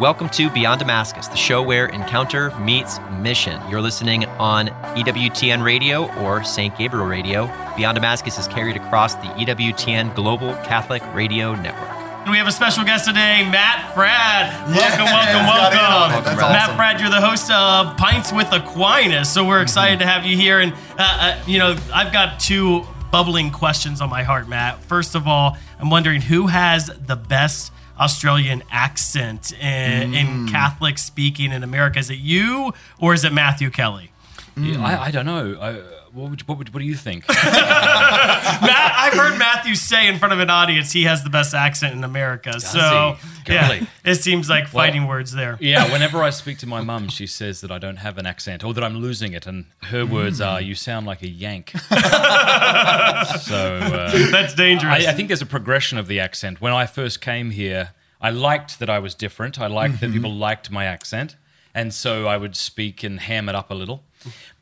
Welcome to Beyond Damascus, the show where encounter meets mission. You're listening on EWTN Radio or St. Gabriel Radio. Beyond Damascus is carried across the EWTN Global Catholic Radio Network. We have a special guest today, Matt Fradd. Welcome, welcome, got welcome. That's Matt awesome. Fradd, you're the host of Pints with Aquinas, so we're excited to have you here. And uh, uh, you know, I've got two bubbling questions on my heart, Matt. First of all, I'm wondering who has the best Australian accent in, in mm. Catholic speaking in America? Is it you or is it Matthew Kelly? Yeah, I, I don't know. I, what, would, what, would, what do you think? Matt, I've heard Matthew say in front of an audience he has the best accent in America. so yeah, it seems like fighting words there. yeah, whenever I speak to my mum, she says that I don't have an accent or that I'm losing it, and her words are, "You sound like a Yank." so uh, That's dangerous. I, I think there's a progression of the accent. When I first came here, I liked that I was different. I liked that people liked my accent, and so I would speak and ham it up a little.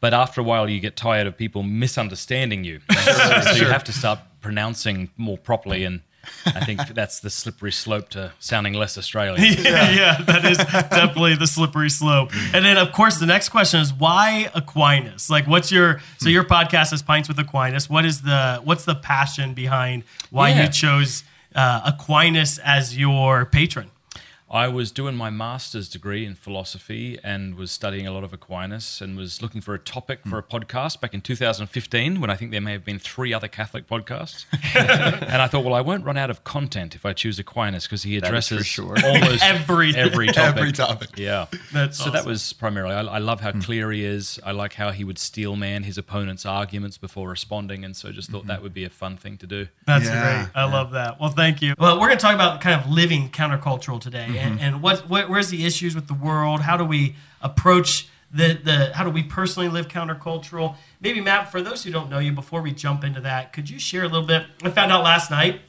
But after a while, you get tired of people misunderstanding you, so you have to start pronouncing more properly. And I think that's the slippery slope to sounding less Australian. yeah, yeah, that is definitely the slippery slope. And then, of course, the next question is why Aquinas? Like, what's your so your podcast is Pints with Aquinas? What is the what's the passion behind why Yeah. you chose uh, Aquinas as your patron? I was doing my master's degree in philosophy and was studying a lot of Aquinas and was looking for a topic for a hmm. podcast back in 2015 when I think there may have been three other Catholic podcasts. and I thought, well, I won't run out of content if I choose Aquinas because he addresses sure. almost Everything. every topic. Every topic. Yeah. That's so that was primarily. I, I love how hmm. clear he is. I like how he would steel man his opponent's arguments before responding, and so just thought that hmm. would be a fun thing to do. That's Yeah, great. I love that. Well, thank you. Well, we're going to talk about kind of living countercultural today, and, and what, what where's the issues with the world? How do we approach the the? How do we personally live countercultural? Maybe Matt, for those who don't know you, before we jump into that, could you share a little bit? I found out last night.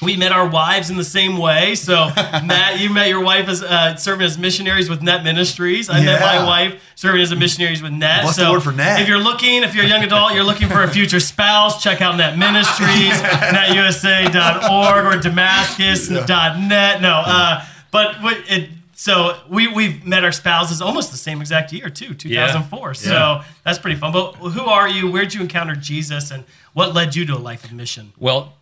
We met our wives in the same way. So, Matt, you met your wife as uh, serving as missionaries with Net Ministries. I met my wife serving as a missionaries with Net. Bless the word for Net. if you're looking, if you're a young adult, you're looking for a future spouse, check out Net Ministries, netusa.org or Damascus.net. No, uh, but what it, so we we've met our spouses almost the same exact year too, 2004. So Yeah. that's pretty fun. But who are you? Where'd you encounter Jesus, and what led you to a life of mission? Well,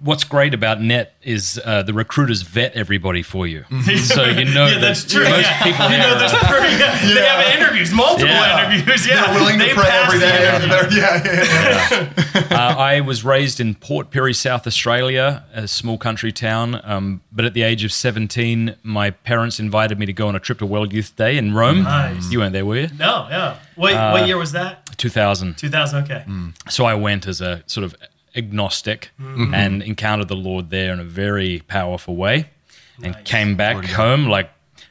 what's great about Net is uh, the recruiters vet everybody for you. So you know yeah, that that's true. most yeah. people you know, are- there's pretty, yeah, they have interviews, multiple Yeah. interviews. Yeah, They're willing They to pray pass every the day. interview. They're- Yeah, yeah, yeah. uh, I was raised in Port Pirie, South Australia, a small country town. Um, but at the age of 17, my parents invited me to go on a trip to World Youth Day in Rome. Nice. You weren't there, were you? No, yeah. What, Uh, what year was that? 2000. 2000. Okay. So I went as a sort of agnostic and encountered the Lord there in a very powerful way and Nice. came back home like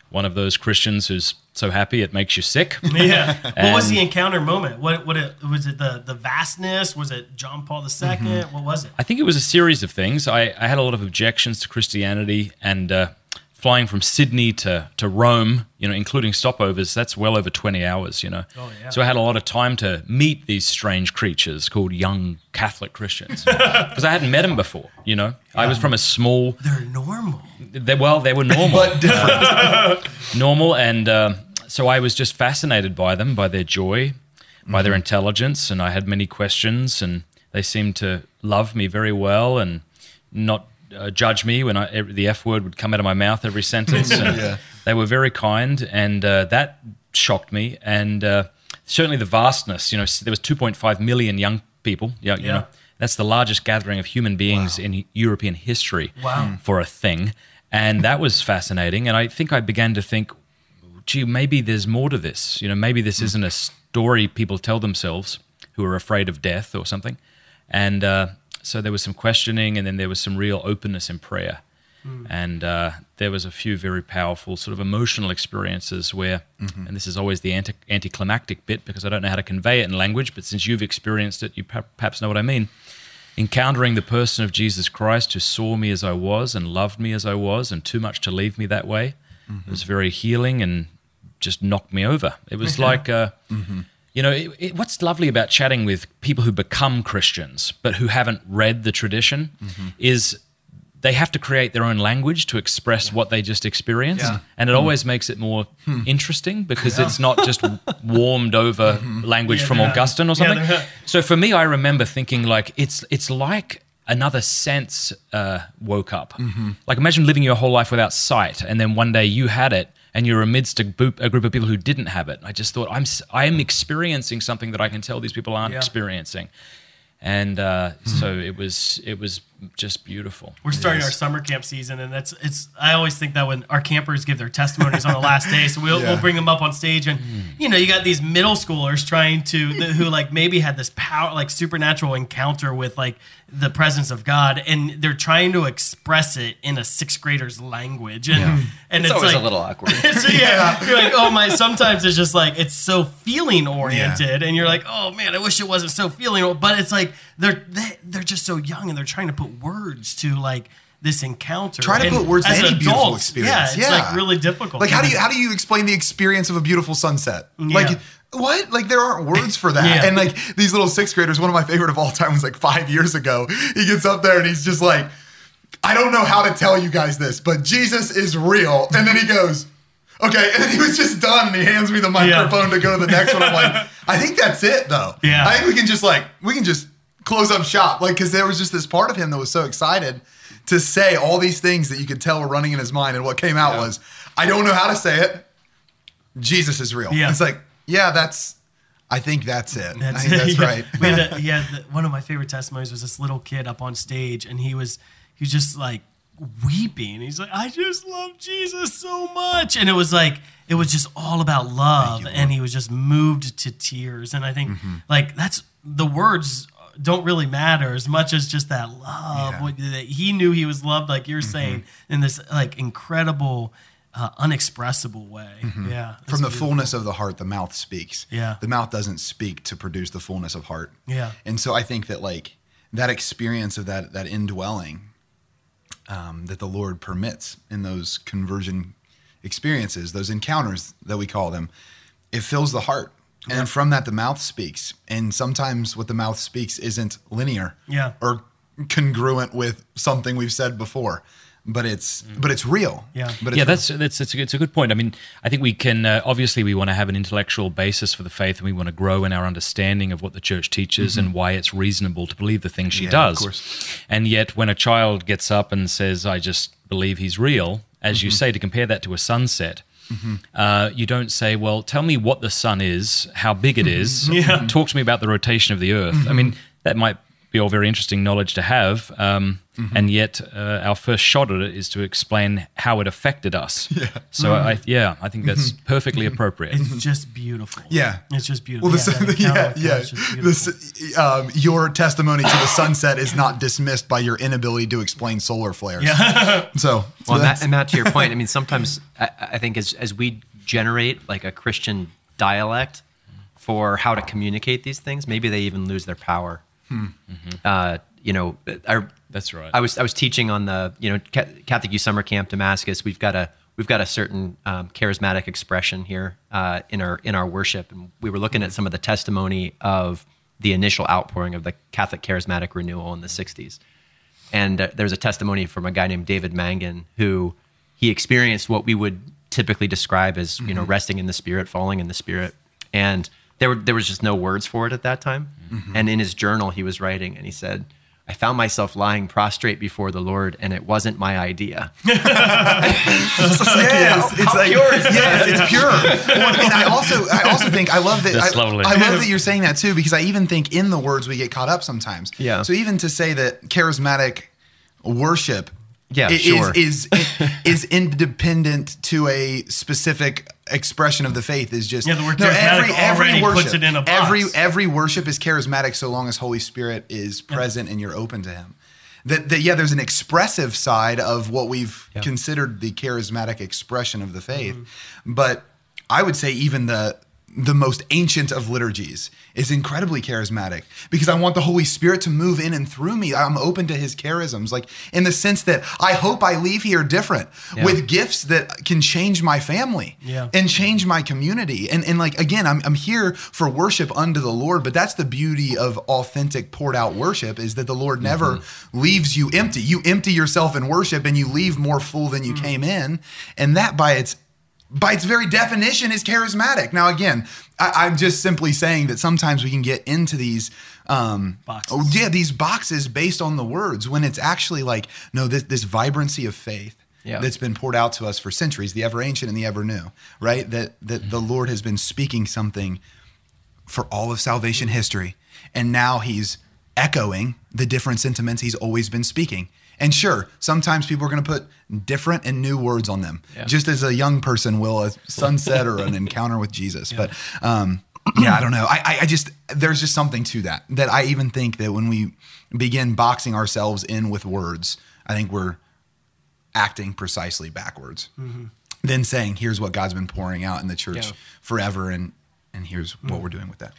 one of those Christians who's so happy it makes you sick. Yeah. What was the encounter moment? What what it, was it the the vastness? Was it John Paul II? Mm-hmm. What was it? I think it was a series of things. I, I had a lot of objections to Christianity and uh, flying from Sydney to, to Rome, you know, including stopovers, that's well over 20 hours, you know. Oh, yeah. So I had a lot of time to meet these strange creatures called young Catholic Christians because I hadn't met them before, you know. I was from a small, They're normal. they, well, they were normal. But different. normal and um so i was just fascinated by them by their joy by their intelligence and i had many questions and they seemed to love me very well and not uh, judge me when I, every, the f word would come out of my mouth every sentence Yeah. they were very kind and uh, that shocked me and uh, certainly the vastness you know there was 2.5 million young people yeah, you Yeah. know that's the largest gathering of human beings in european history Wow. for a thing. And that was fascinating. And I think I began to think, gee, maybe there's more to this. You know, maybe this isn't a story people tell themselves who are afraid of death or something. And uh, so there was some questioning, and then there was some real openness in prayer. And uh, there was a few very powerful sort of emotional experiences where, and this is always the anti- anticlimactic bit because I don't know how to convey it in language, but since you've experienced it, you perhaps know what I mean encountering the person of Jesus Christ who saw me as I was and loved me as I was and too much to leave me that way. It was very healing and just knocked me over. It was like, uh, you know, it, it, what's lovely about chatting with people who become Christians but who haven't read the tradition mm-hmm. is they have to create their own language to express what they just experienced, Yeah. and it mm-hmm. always makes it more hmm. interesting because it's not just warmed over mm-hmm. language Yeah, from Augustine or something. so for me, I remember thinking like it's it's like another sense uh, woke up. Like imagine living your whole life without sight, and then one day you had it, and you're amidst a group, a group of people who didn't have it. I just thought I'm s- I am experiencing something that I can tell these people aren't Yeah. experiencing, and uh, so it was it was just beautiful. We're starting our summer camp season, and that's it's. I always think that when our campers give their testimonies on the last day, so we'll, Yeah. we'll bring them up on stage, and mm. you know, you got these middle schoolers trying to the, who like maybe had this power, like supernatural encounter with like the presence of God, and they're trying to express it in a sixth grader's language, and and It's, it's, always like, a little awkward. so yeah, you're like, oh my. Sometimes it's just like it's so feeling oriented, and you're like, oh man, I wish it wasn't so feeling. But it's like they're they, they're just so young, and they're trying to put words to like this encounter. Try to And put words to any beautiful experience. Yeah, it's Yeah. like really difficult. Like how do you how do you explain the experience of a beautiful sunset? Like what? Like there aren't words for that. Yeah. And like these little sixth graders, one of my favorite of all time was like five years ago. He gets up there and he's just like, I don't know how to tell you guys this, but Jesus is real. And then he goes, Okay, and then he was just done and he hands me the microphone to go to the next one. I'm like, I think that's it though. Yeah. I think we can just like we can just close up shop. Like because there was just this part of him that was so excited to say all these things that you could tell were running in his mind. And what came out was, I don't know how to say it. Jesus is real. Yeah. It's like, yeah, that's I think that's it. That's, I think that's yeah. right. We had a, yeah, the, one of my favorite testimonies was this little kid up on stage, and he was he was just like weeping. He's like, I just love Jesus so much, and it was like it was just all about love, and he was just moved to tears. And I think Mm-hmm. like that's the words don't really matter as much as just that love. Yeah. Mm-hmm. What, that he knew he was loved, like you're saying, in this like incredible. Uh, unexpressible way, yeah. Mm-hmm. From the beautiful. fullness of the heart, the mouth speaks. Yeah. The mouth doesn't speak to produce the fullness of heart. Yeah. And so I think that like that experience of that that indwelling um, that the Lord permits in those conversion experiences, those encounters that we call them, it fills the heart. And then from that, the mouth speaks. And sometimes what the mouth speaks isn't linear Yeah. or congruent with something we've said before, but it's but it's real. Yeah. But it's yeah, real. that's that's it's a, it's a good point. I mean, I think we can uh, obviously we want to have an intellectual basis for the faith, and we want to grow in our understanding of what the church teaches and why it's reasonable to believe the things she Mm-hmm. Yeah, of does. course. And yet, when a child gets up and says, "I just believe he's real," as Mm-hmm. you say, to compare that to a sunset. Mm-hmm. Uh, you don't say, "Well, tell me what the sun is, how big it mm-hmm. is. Yeah. Talk to me about the rotation of the Earth." I mm-hmm. mean, that might be all very interesting knowledge to have, um, and yet uh, our first shot at it is to explain how it affected us. Yeah. So I, yeah, I think that's perfectly appropriate. It's just beautiful. Yeah. It's just beautiful. Well, the, yeah, that yeah, encounter yeah. just beautiful. This, um, your testimony to the sunset is not dismissed by your inability to explain solar flares. Yeah. So, so Well, that's- Matt, and Matt, to your point, I mean, sometimes I, I think as as we generate like a Christian dialect for how to communicate these things, maybe they even lose their power. Uh, you know, I, That's right. I was I was teaching on the you know Catholic Youth Summer Camp Damascus. We've got a we've got a certain um, charismatic expression here uh, in our in our worship, and we were looking at some of the testimony of the initial outpouring of the Catholic charismatic renewal in the '60s. And uh, there was a testimony from a guy named David Mangan who he experienced what we would typically describe as you know resting in the Spirit, falling in the Spirit, and there were there was just no words for it at that time. Mm-hmm. And in his journal, he was writing, and he said. I found myself lying prostrate before the Lord, and it wasn't my idea. yes, it's like yes, it's pure. And I also, I also think I love that. That's I, lovely. I love that you're saying that too, because I even think in the words we get caught up sometimes. Yeah. So even to say that charismatic worship, Yeah, is, sure. is is independent to a specific expression of the faith is just Yeah, the word charismatic already puts it in a box. Every every worship is charismatic so long as Holy Spirit is present and you're open to Him. That, that yeah, there's an expressive side of what we've Yeah. considered the charismatic expression of the faith, Mm-hmm. but I would say even the the most ancient of liturgies is incredibly charismatic because I want the Holy Spirit to move in and through me. I'm open to his charisms, like in the sense that I hope I leave here different Yeah. with gifts that can change my family Yeah. and change my community. And and like again, I'm I'm here for worship unto the Lord, but that's the beauty of authentic poured out worship is that the Lord never mm-hmm. leaves you empty. You empty yourself in worship and you leave more full than you mm. came in. And that by its by its very definition is charismatic. Now, again, I, I'm just simply saying that sometimes we can get into these um, Boxes. Oh, yeah, these boxes based on the words when it's actually like no, this this vibrancy of faith Yeah. that's been poured out to us for centuries, the ever ancient and the ever new, right? That that the Lord has been speaking something for all of salvation history, and now He's echoing the different sentiments He's always been speaking. And sure, sometimes people are going to put different and new words on them, Yeah. just as a young person will a sunset or an encounter with Jesus. But um, yeah, I don't know. I, I, I just there's just something to that that I even think that when we begin boxing ourselves in with words, I think we're acting precisely backwards. Then saying, "Here's what God's been pouring out in the church Yeah. forever," and and here's what we're doing with that.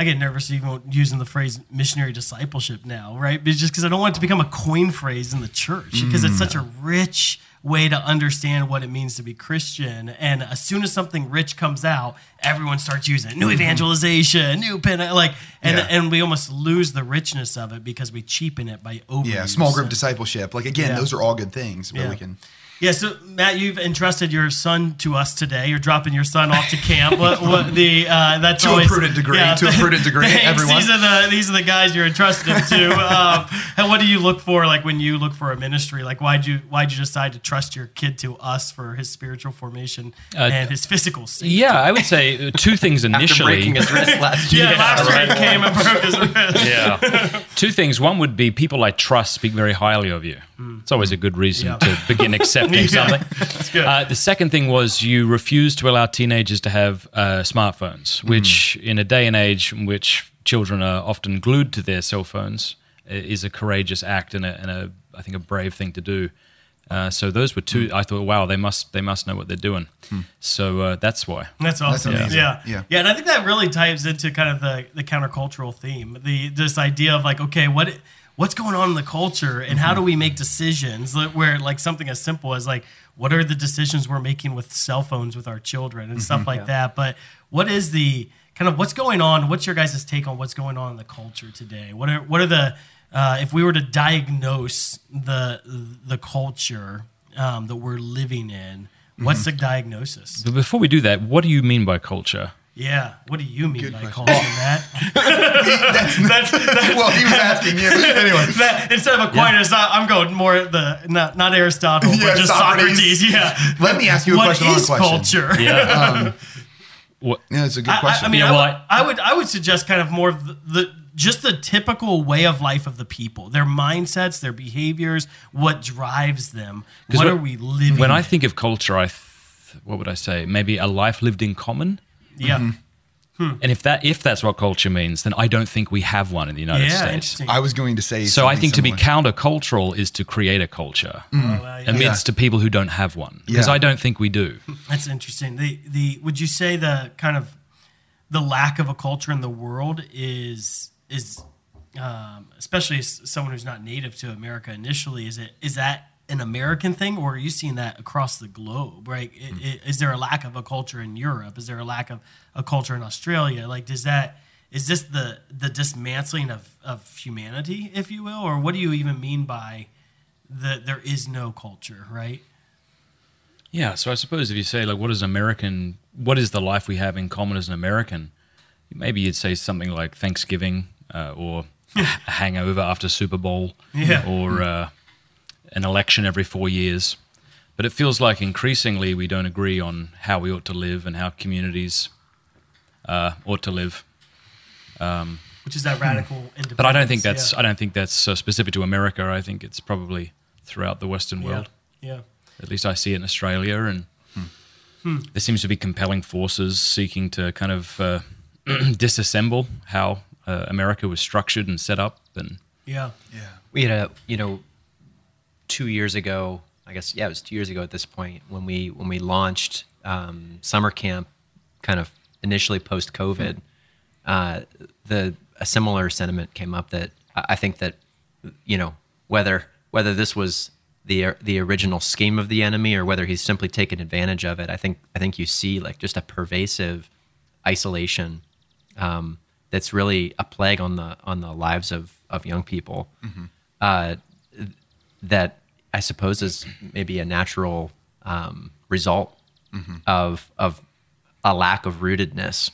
I get nervous even using the phrase missionary discipleship now, right? But just because I don't want it to become a coin phrase in the church because it's such a mm. rich way to understand what it means to be Christian. And as soon as something rich comes out, everyone starts using it. New mm-hmm. evangelization, new pen, like, and Yeah. and we almost lose the richness of it because we cheapen it by over. Yeah, small group discipleship. Like again, Yeah. those are all good things where Yeah. we can. Yeah, so Matt, you've entrusted your son to us today. You're dropping your son off to camp. What, what the uh, that's To a prudent degree, to a prudent degree, Thanks. everyone. These are the these are the guys you're entrusted to. Um, and what do you look for, like when you look for a ministry? Like why'd you why'd you decide to trust your kid to us for his spiritual formation Uh, and his physical safety? Yeah, I would say uh, two things After initially. breaking his wrist last year. Yeah, last year he came and broke his wrist. yeah. Two things. One would be people I trust speak very highly of you. It's always a good reason Yeah. to begin accepting Yeah. something. That's good. Uh, the second thing was you refused to allow teenagers to have uh, smartphones, which in a day and age in which children are often glued to their cell phones is a courageous act and a, and a I think a brave thing to do. Uh, so those were two. I thought, wow, they must they must know what they're doing. So uh, that's why. That's awesome. amazing. Yeah. Yeah. yeah. And I think that really ties into kind of the, the countercultural theme. The this idea of like, okay, what what's going on in the culture and how do we make decisions where like something as simple as like what are the decisions we're making with cell phones with our children and stuff like that. But what is the kind of what's going on? What's your guys' take on what's going on in the culture today? What are what are the uh, if we were to diagnose the the culture um, that we're living in, what's the diagnosis? But before we do that, what do you mean by culture? Yeah. What do you mean Good by question. culture, Matt? That's, That's, that, well, he was asking you anyway. that, instead of Aquinas, I- I'm going more the not not Aristotle, Yeah, but just Socrates. Socrates. Yeah. Let me ask you a What question on a question. culture? Yeah. Um, what, Yeah, it's a good I, I, question. I mean, Yeah, I, well, would, I would I would suggest kind of more of the, the just the typical way of life of the people, their mindsets, their behaviors, what drives them. What when- are we living? when I think of culture, I th- what would I say? Maybe a life lived in common. Yeah, Mm-hmm. And if that if that's what culture means, then I don't think we have one in the United yeah, States. I was going to say. So I something think to be countercultural is to create a culture Oh, wow, yeah. amidst to people who don't have one, because Yeah. I don't think we do. That's interesting. The the would you say the kind of the lack of a culture in the world is is um, especially as someone who's not native to America initially is it is that an American thing or are you seeing that across the globe? Right? I- Is there a lack of a culture in Europe? Is there a lack of a culture in Australia? Like does that is this the the dismantling of of humanity, if you will, or what do you even mean by that there is no culture? Right? Yeah. So I suppose if you say like, what is American? What is the life we have in common as an American? Maybe you'd say something like Thanksgiving uh, or a hangover after Super Bowl, Yeah. or uh, an election every four years. But it feels like increasingly we don't agree on how we ought to live and how communities uh, ought to live. Which is that radical independence. But I don't think that's yeah. I don't think that's uh, specific to America. I think it's probably throughout the Western world. Yeah. At least I see it in Australia, and Hmm. there seems to be compelling forces seeking to kind of uh, disassemble how uh, America was structured and set up. And Yeah. Yeah. we had a you know two years ago i guess yeah it was two years ago at this point when we when we launched um, summer camp kind of initially post COVID, uh, the a similar sentiment came up that I think that you know whether whether this was the the original scheme of the enemy or whether he's simply taken advantage of it. I think I think you see like just a pervasive isolation um, that's really a plague on the on the lives of of young people. Uh, that I suppose is maybe a natural um, result mm-hmm. of of a lack of rootedness.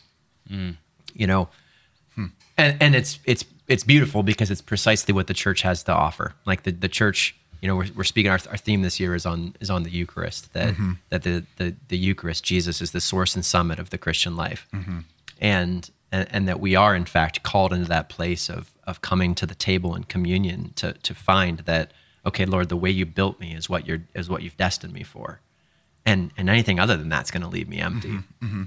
Mm. You know, hmm. and and it's it's it's beautiful because it's precisely what the church has to offer. Like the the church, you know, we're, we're speaking. Our, our theme this year is on is on the Eucharist. That mm-hmm. that the, the the Eucharist, Jesus is the source and summit of the Christian life, mm-hmm. and, and and that we are in fact called into that place of of coming to the table in communion to to find that okay, Lord, the way you built me is what you're is what you've destined me for, and and anything other than that's going to leave me empty. Mm-hmm, mm-hmm.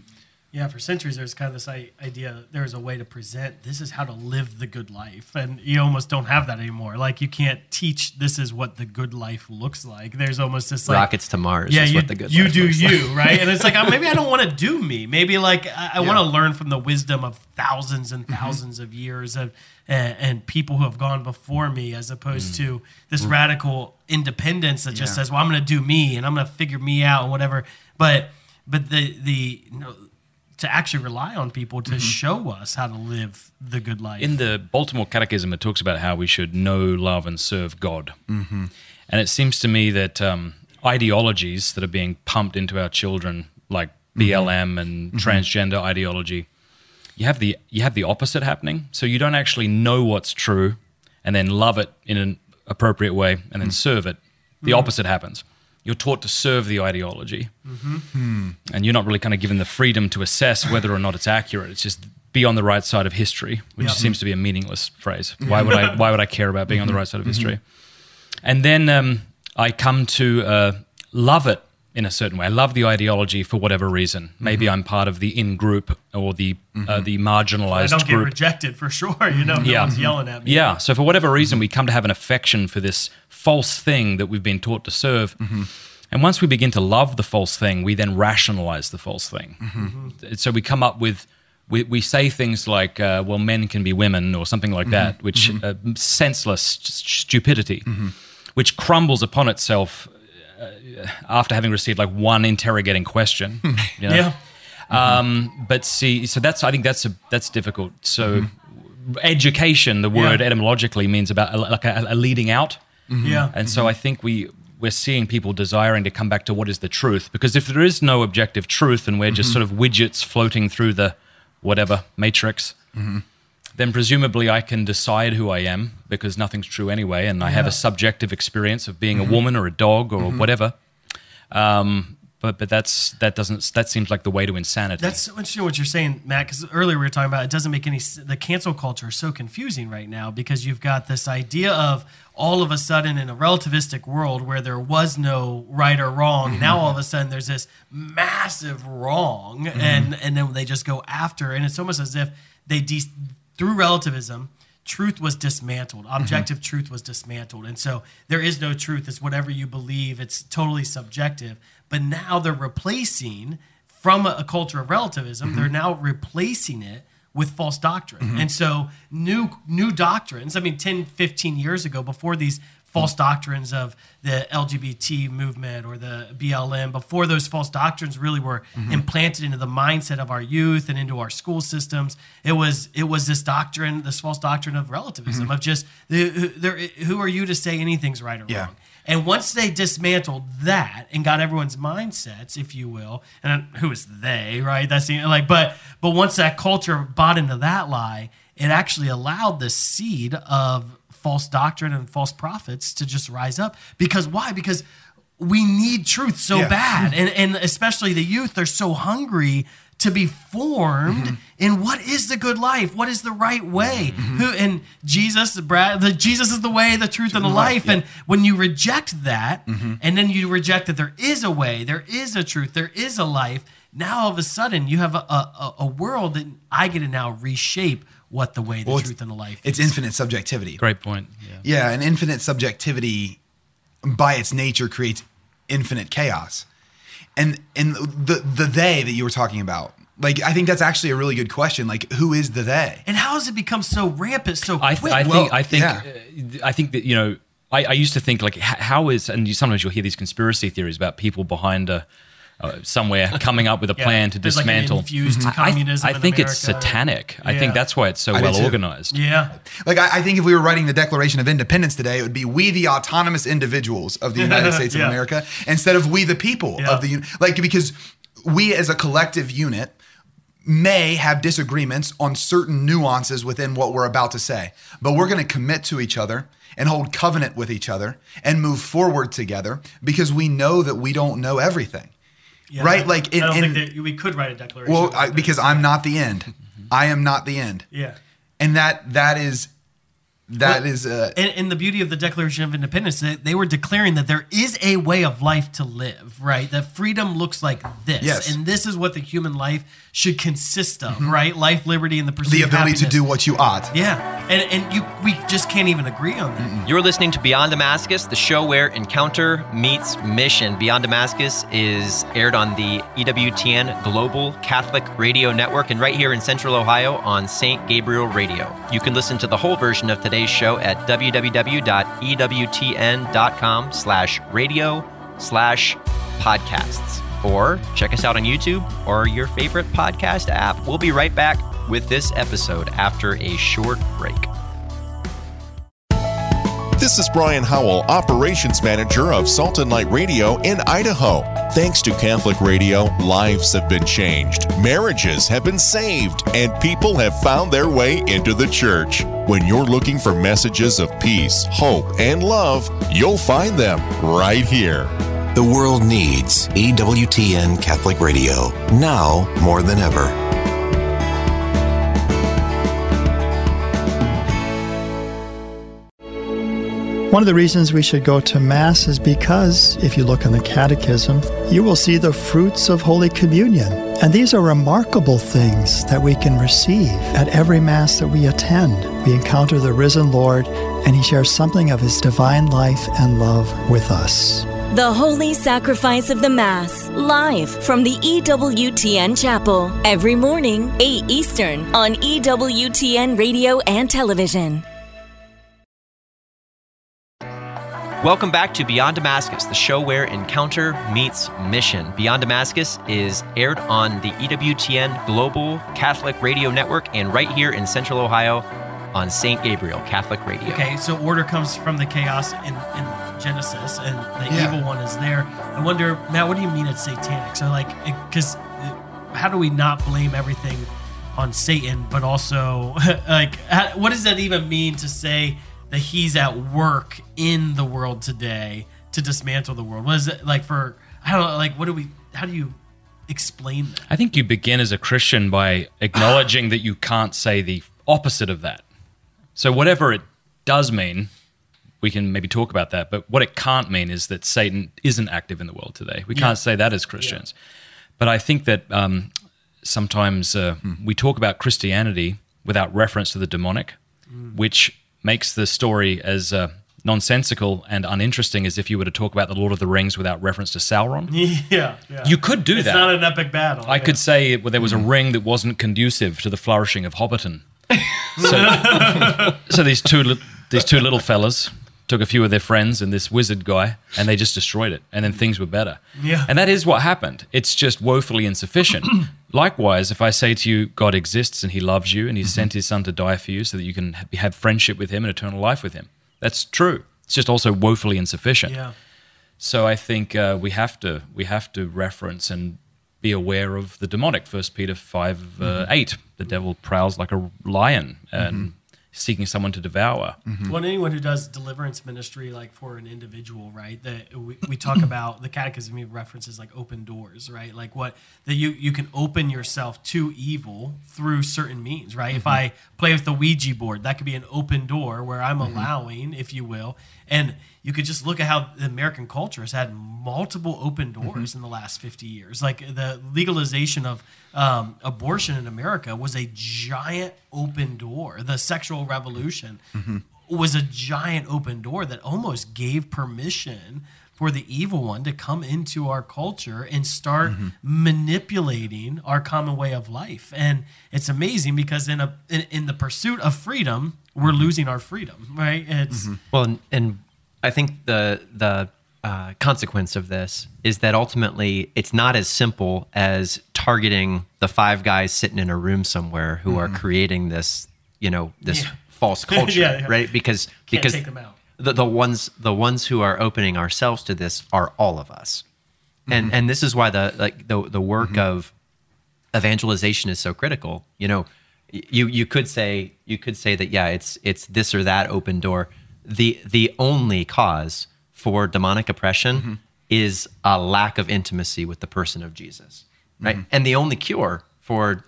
Yeah, for centuries, there's kind of this idea there's a way to present this is how to live the good life. And you almost don't have that anymore. Like, you can't teach this is what the good life looks like. There's almost this like. Rockets to Mars yeah, is you, what the good you life do you, like. right? And it's like, uh, maybe I don't want to do me. Maybe like I, I want to learn from the wisdom of thousands and 1000s of years of and, and people who have gone before me, as opposed to this radical independence that just Yeah. says, "Well, I'm going to do me and I'm going to figure me out and whatever." But but the the no, to actually rely on people to mm-hmm. show us how to live the good life. In the Baltimore Catechism, it talks about how we should know, love, and serve God. Mm-hmm. And it seems to me that um, ideologies that are being pumped into our children, like mm-hmm. BLM and mm-hmm. transgender ideology, you have the you have the opposite happening. So you don't actually know what's true, and then love it in an appropriate way, and then mm. serve it. The mm. opposite happens. You're taught to serve the ideology, and you're not really kind of given the freedom to assess whether or not it's accurate. It's just be on the right side of history, which Yeah. seems to be a meaningless phrase. Why would I? Why would I care about being on the right side of history? And then um, I come to uh, love it in a certain way. I love the ideology for whatever reason. Maybe I'm part of the in group or the uh, the I don't get rejected for sure. You know, no Yeah. one's yelling at me. Yeah. So for whatever reason, we come to have an affection for this false thing that we've been taught to serve. And once we begin to love the false thing, we then rationalize the false thing. So we come up with, we, we say things like, uh, well, men can be women or something like that, which uh, senseless st- stupidity, which crumbles upon itself uh, Uh, after having received like one interrogating question. Hmm. you know? Yeah. Um, but see, so that's I think that's a, that's difficult. So mm-hmm. education, the word Yeah. etymologically means about a, like a, a leading out, mm-hmm. Yeah. and so mm-hmm. I think we we're seeing people desiring to come back to what is the truth because if there is no objective truth and we're just sort of widgets floating through the whatever matrix. Then presumably I can decide who I am because nothing's true anyway, and I have a subjective experience of being a woman or a dog or whatever. Um, but but that's that doesn't that seems like the way to insanity. That's so interesting what you're saying, Matt. Because earlier we were talking about it doesn't make any. The cancel culture is so confusing right now because you've got this idea of all of a sudden in a relativistic world where there was no right or wrong. Mm-hmm. Now all of a sudden there's this massive wrong, Mm-hmm. and and then they just go after, and it's almost as if they de- through relativism. Truth was dismantled. Mm-hmm. Objective truth was dismantled. And so there is no truth. It's whatever you believe. It's totally subjective. But now they're replacing from a, a culture of relativism, they're now replacing it with false doctrine. And so new new doctrines, I mean 10, 15 years ago before these false doctrines of the LGBT movement or the BLM, before those false doctrines really were mm-hmm. implanted into the mindset of our youth and into our school systems, it was it was this doctrine, this false doctrine of relativism mm-hmm. of just the, who, who are you to say anything's right or Yeah. wrong? And once they dismantled that and got everyone's mindsets, if you will, and who is they, right? That's the, like, but but once that culture bought into that lie, it actually allowed the seed of false doctrine and false prophets to just rise up. Because why? Because we need truth so Yeah. bad, and and especially the youth, they're so hungry to be formed in what is the good life, what is the right way. Who and Jesus, Brad, the Jesus is the way, the truth, and the life. And when you reject that, and then you reject that there is a way, there is a truth, there is a life. Now all of a sudden you have a, a, a world that I get to now reshape what the way, the Well, truth, and the life. It's is. infinite subjectivity. Great point. Yeah. Yeah, and infinite subjectivity by its nature creates infinite chaos. And and the the they that you were talking about, Like I think that's actually a really good question. Like who is the they? And how has it become so rampant so I, quick? I Well, think I think yeah. uh, I think that you know I, I used to think like how is and you, sometimes you'll hear these conspiracy theories about people behind a uh, somewhere coming up with a Yeah. plan to There's like an dismantle infused I- I, communism I in think it's America. satanic. I think that's why it's so I well organized. yeah. Like I, I think if we were writing the Declaration of Independence today, it would be "We the autonomous individuals of the United States of Yeah. America" instead of "We the people Yeah. of the like because we as a collective unit may have disagreements on certain nuances within what we're about to say, but we're going to commit to each other and hold covenant with each other and move forward together because we know that we don't know everything. Yeah. Right? Like, in- I don't in- think that we could write a declaration. Well, I, because I'm not the end. I am not the end. yeah. And that that is that Well, is uh, And, and the beauty of the Declaration of Independence, they, they were declaring that there is a way of life to live, right? That freedom looks like this, Yes. and this is what the human life should consist of, mm-hmm. right? Life, liberty, and the pursuit of the ability to do what you ought. Yeah, and and you we just can't even agree on that. You're listening to Beyond Damascus, the show where encounter meets mission. Beyond Damascus is aired on the EWTN Global Catholic Radio Network and right here in Central Ohio on St. Gabriel Radio. You can listen to the whole version of today's show at www.ewtn.com Or check us out on YouTube or your favorite podcast app. We'll be right back with this episode after a short break. This is Brian Howell, Operations Manager of Salt and Light Radio in Idaho. Thanks to Catholic Radio, lives have been changed, marriages have been saved, and people have found their way into the church. When you're looking for messages of peace, hope, and love, you'll find them right here. The world needs EWTN Catholic Radio now more than ever. One of the reasons we should go to Mass is because, if you look in the Catechism, you will see the fruits of Holy Communion. And these are remarkable things that we can receive at every Mass that we attend. We encounter the risen Lord, and He shares something of His divine life and love with us. The Holy Sacrifice of the Mass, live from the EWTN Chapel, every morning, 8 Eastern, on EWTN Radio and Television. Welcome back to Beyond Damascus, the show where encounter meets mission. Beyond Damascus is aired on the EWTN Global Catholic Radio Network and right here in Central Ohio on St. Gabriel Catholic Radio. Okay, so order comes from the chaos in, in Genesis, and the Yeah. evil one is there. I wonder, Matt, what do you mean it's satanic? So, like, because uh, how do we not blame everything on Satan, but also, like, how, what does that even mean to say that he's at work in the world today to dismantle the world? What is it like for? I don't know. Like, what do we? How do you explain that? I think you begin as a Christian by acknowledging that you can't say the opposite of that. So, whatever it does mean, we can maybe talk about that. But what it can't mean is that Satan isn't active in the world today. We can't say that as Christians. But I think that um, sometimes uh, we talk about Christianity without reference to the demonic, which makes the story as uh, nonsensical and uninteresting as if you were to talk about the Lord of the Rings without reference to Sauron. Yeah, yeah. You could do it's that. It's not an epic battle. I yeah. could say well, there was a ring that wasn't conducive to the flourishing of Hobbiton. So, so these two li- these two little fellas took a few of their friends and this wizard guy, and they just destroyed it, and then things were better. Yeah. And that is what happened. It's just woefully insufficient. Likewise, if I say to you, God exists and He loves you, and He sent His Son to die for you, so that you can have friendship with Him and eternal life with Him, that's true. It's just also woefully insufficient. Yeah. So I think uh, we have to we have to reference and be aware of the demonic. First Peter five uh, eight. The devil prowls like a lion and seeking someone to devour. Mm-hmm. Well, anyone who does deliverance ministry, like for an individual, right? That we, we talk about the catechism even references like open doors, right? Like what that you you can open yourself to evil through certain means, right? If mm-hmm. I play with the Ouija board, that could be an open door where I'm mm-hmm. allowing, if you will, and you could just look at how the American culture has had multiple open doors in the last 50 years. Like the legalization of um, abortion in America was a giant open door. The sexual revolution was a giant open door that almost gave permission for the evil one to come into our culture and start Mm-hmm. manipulating our common way of life. And it's amazing because in a in, in the pursuit of freedom, we're Mm-hmm. losing our freedom, right? It's Well, and, and I think the the uh, consequence of this is that ultimately it's not as simple as targeting the five guys sitting in a room somewhere who are mm-hmm. creating this, you know, this Yeah. false culture, Yeah, yeah. right? Because Can't because take them out. the the ones the ones who are opening ourselves to this are all of us, and mm-hmm. and this is why the like the the work mm-hmm. of evangelization is so critical. You know, you you could say you could say that yeah, it's it's this or that open door. The the only cause for demonic oppression mm-hmm. is a lack of intimacy with the person of Jesus, right? Mm-hmm. And the only cure for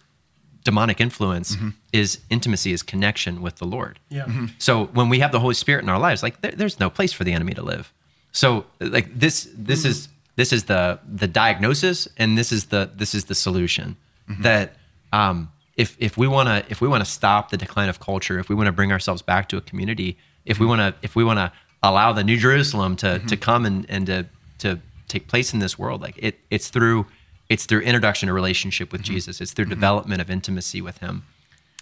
demonic influence mm-hmm. is intimacy, is connection with the Lord. Yeah. So when we have the Holy Spirit in our lives, like there, there's no place for the enemy to live. So like this, this is this is the the diagnosis, and this is the this is the solution. That um, if if we want to if we want to stop the decline of culture, if we want to bring ourselves back to a community, if we want to if we want to allow the New Jerusalem to to mm-hmm. come and and to to take place in this world, like it it's through it's through introduction to relationship with mm-hmm. Jesus. It's through mm-hmm. development of intimacy with Him.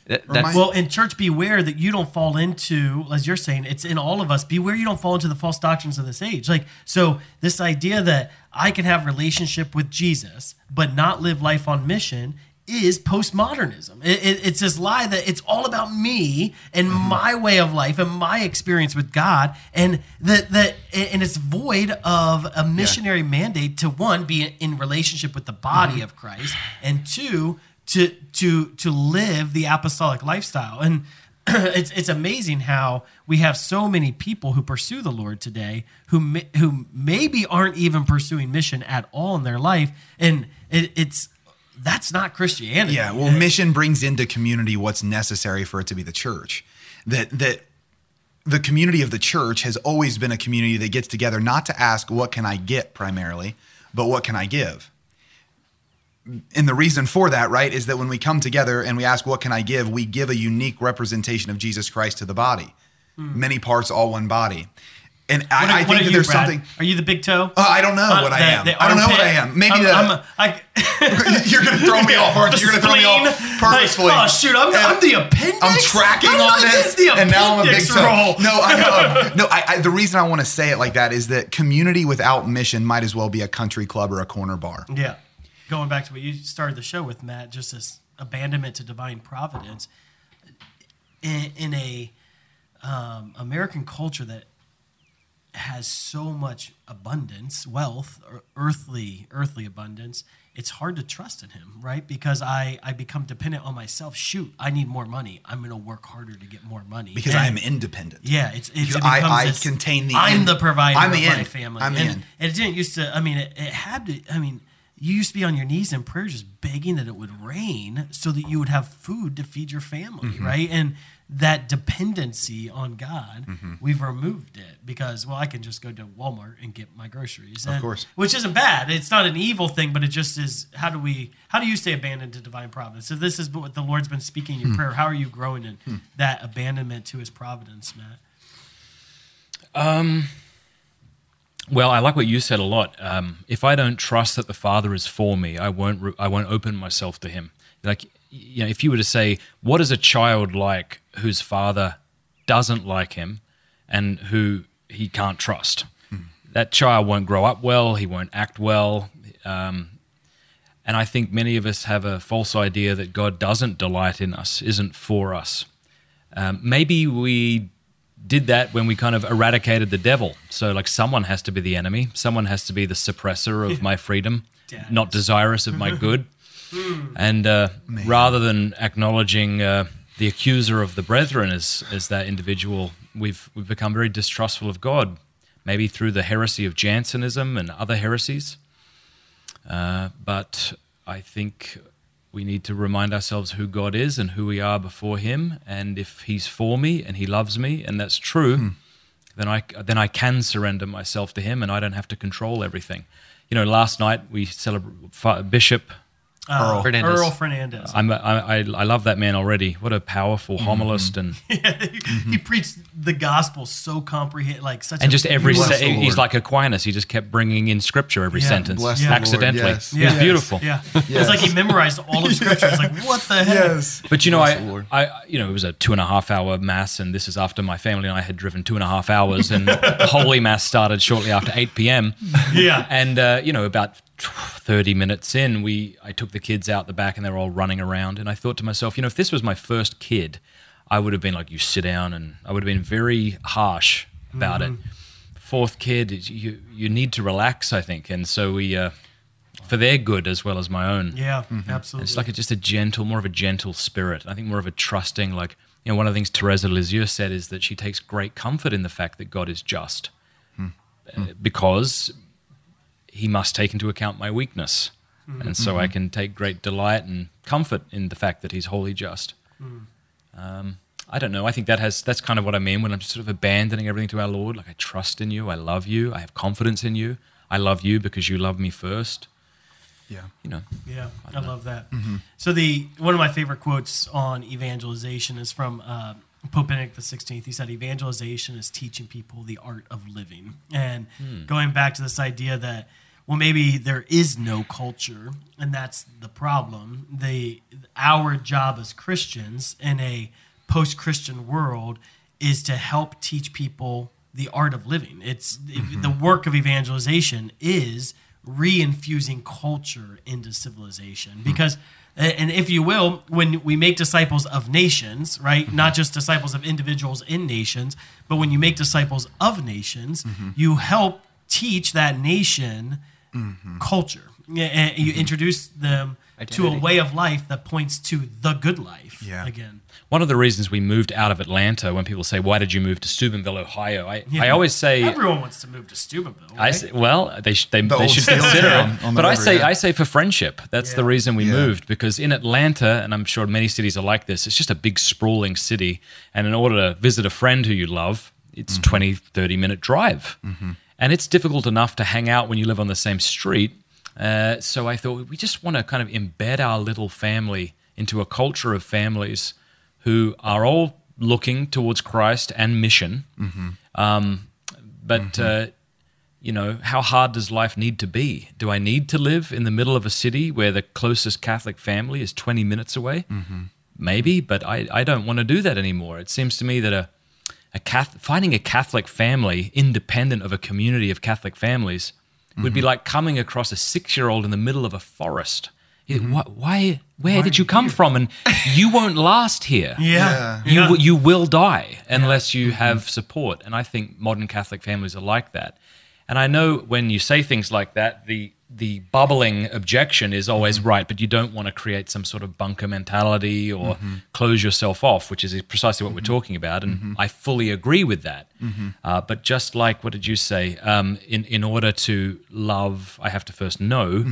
That- that's- Well, in church, beware that you don't fall into, as you're saying, it's in all of us. Beware you don't fall into the false doctrines of this age. Like, so this idea that I can have relationship with Jesus but not live life on mission is postmodernism. It, it, it's this lie that it's all about me and mm-hmm. my way of life and my experience with God, and that that and it's void of a missionary mandate to one be in relationship with the body mm-hmm. of Christ, and two to to to live the apostolic lifestyle. And it's it's amazing how we have so many people who pursue the Lord today who may, who maybe aren't even pursuing mission at all in their life. And it, it's that's not Christianity. Yeah, well, mission brings into community what's necessary for it to be the church. That that the community of the church has always been a community that gets together not to ask what can I get primarily, but what can I give. And the reason for that, right, is that when we come together and we ask what can I give, we give a unique representation of Jesus Christ to the body. Hmm. Many parts, all one body. And. What are- I, I think you, there's Brad? something. Are you the big toe? Uh, I don't know Uh, what I am. I don't know what I am. Maybe I'm, the, I'm a, I, you're gonna throw me off, aren't you? You're gonna throw me off purposefully. Like, oh shoot, I'm, I'm the appendix. I'm tracking on I this, the and now I'm a big toe. No, I know. no, I, I, the reason I want to say it like that is that community without mission might as well be a country club or a corner bar. Yeah. Going back to what you started the show with, Matt, just this abandonment to divine providence in, in a um, American culture that has so much abundance, wealth, or earthly earthly abundance. It's hard to trust in him, right? Because I I become dependent on myself. Shoot, I need more money. I'm going to work harder to get more money Because And- I am independent. yeah, it's, it's it I- becomes I this, contain the I'm end. the provider I'm the of my family. I'm the end. and it didn't used to. I mean, it, it had to. I mean, you used to be on your knees in prayer, just begging that it would rain so that you would have food to feed your family, Mm-hmm. right? And that dependency on God, Mm-hmm. we've removed it because well, I can just go to Walmart and get my groceries. Of course. which isn't bad. It's not an evil thing, but it just is. How do we? How do you stay abandoned to divine providence? If this is what the Lord's been speaking Hmm. in your prayer, how are you growing in that abandonment to His providence, Matt? Well, I like what you said a lot. Um, if I don't trust that the Father is for me, I won't. Re- I won't open myself to Him. Like, you know, if you were to say, "What is a child like whose father doesn't like him and who he can't trust?" That child won't grow up well. He won't act well. Um, and I think many of us have a false idea that God doesn't delight in us, isn't for us. Um, maybe we did that when we kind of eradicated the devil. So, like, someone has to be the enemy, someone has to be the suppressor of my freedom, Dad. not desirous of my good. and uh, rather than acknowledging uh, the accuser of the brethren as, as that individual, we've, we've become very distrustful of God, maybe through the heresy of Jansenism and other heresies. Uh, but I think we need to remind ourselves who God is and who we are before Him. And if He's for me and He loves me, and that's true, hmm. then I then I can surrender myself to Him, and I don't have to control everything. You know, last night we celebrated Bishop Uh, Fernandes. Earl Fernandes. I'm a, I, I I love that man already. What a powerful homilist and he, he preached the gospel so comprehend, like such. and a just every Bless se- the he's Lord. like Aquinas. He just kept bringing in scripture every Yeah. sentence Bless the Lord, accidentally. yes. It was Yeah. beautiful. Yeah, it's like he memorized all of Scripture. It's like what the heck? Yes. But you know, Bless I, Lord. I, you know, it was a two and a half hour mass, and this is after my family and I had driven two and a half hours, and Holy Mass started shortly after eight p.m. Yeah. And uh, you know, about thirty minutes in, we I took the kids out the back, and they were all running around, and I thought to myself, you know, if this was my first kid, I would have been like, you sit down, and I would have been very harsh about it. Fourth kid, you you need to relax, I think, and so we. Uh, for their good as well as my own. Yeah, absolutely. It's like a, just a gentle, more of a gentle spirit. I think more of a trusting, like, you know, one of the things Teresa Lisieux said is that she takes great comfort in the fact that God is just Uh, because he must take into account my weakness. Mm-hmm. And so I mm-hmm. can take great delight and comfort in the fact that he's wholly just. Mm. Um, I don't know. I think that has that's kind of what I mean when I'm just sort of abandoning everything to our Lord. Like I trust in you, I love you, I have confidence in you. I love you because you love me first. Yeah. You know, Yeah, I love that. Mm-hmm. So the one of my favorite quotes on evangelization is from uh, Pope Benedict the Sixteenth. He said, "Evangelization is teaching people the art of living." And hmm. going back to this idea that well, maybe there is no culture, and that's the problem. The our job as Christians in a post-Christian world is to help teach people the art of living. It's mm-hmm. the work of evangelization is reinfusing culture into civilization. Hmm. Because and if you will when we make disciples of nations right mm-hmm. not just disciples of individuals in nations but when you make disciples of nations mm-hmm. you help teach that nation culture and you introduce them to a way of life that points to the good life Yeah. again One of the reasons we moved out of Atlanta, when people say, "Why did you move to Steubenville, Ohio?" I, Yeah. I always say, everyone wants to move to Steubenville I say, well, they sh- they, they should consider town it. on the But I say yeah. I say for friendship. That's the reason we Yeah. moved because in Atlanta, and I'm sure many cities are like this. It's just a big sprawling city, and in order to visit a friend who you love, it's Mm-hmm. 20, 30 minute drive, and it's difficult enough to hang out when you live on the same street. Uh, so I thought we just want to kind of embed our little family into a culture of families who are all looking towards Christ and mission. Um, but uh, you know, how hard does life need to be? Do I need to live in the middle of a city where the closest Catholic family is 20 minutes away? Maybe, but I, I don't want to do that anymore. It seems to me that a, a Catholic, finding a Catholic family independent of a community of Catholic families would be like coming across a six year old in the middle of a forest. It- why, why, where did you come from? And you won't last here. Yeah, you Yeah. will- you will die unless you have support. And i think modern catholic families are like that. And i know when you say things like that the the bubbling objection is always mm-hmm. right but you don't want to create some sort of bunker mentality or mm-hmm. close yourself off which is precisely what we're mm-hmm. talking about and i fully agree with that. Uh, but just like what did you say um, in, in order to love i have to first know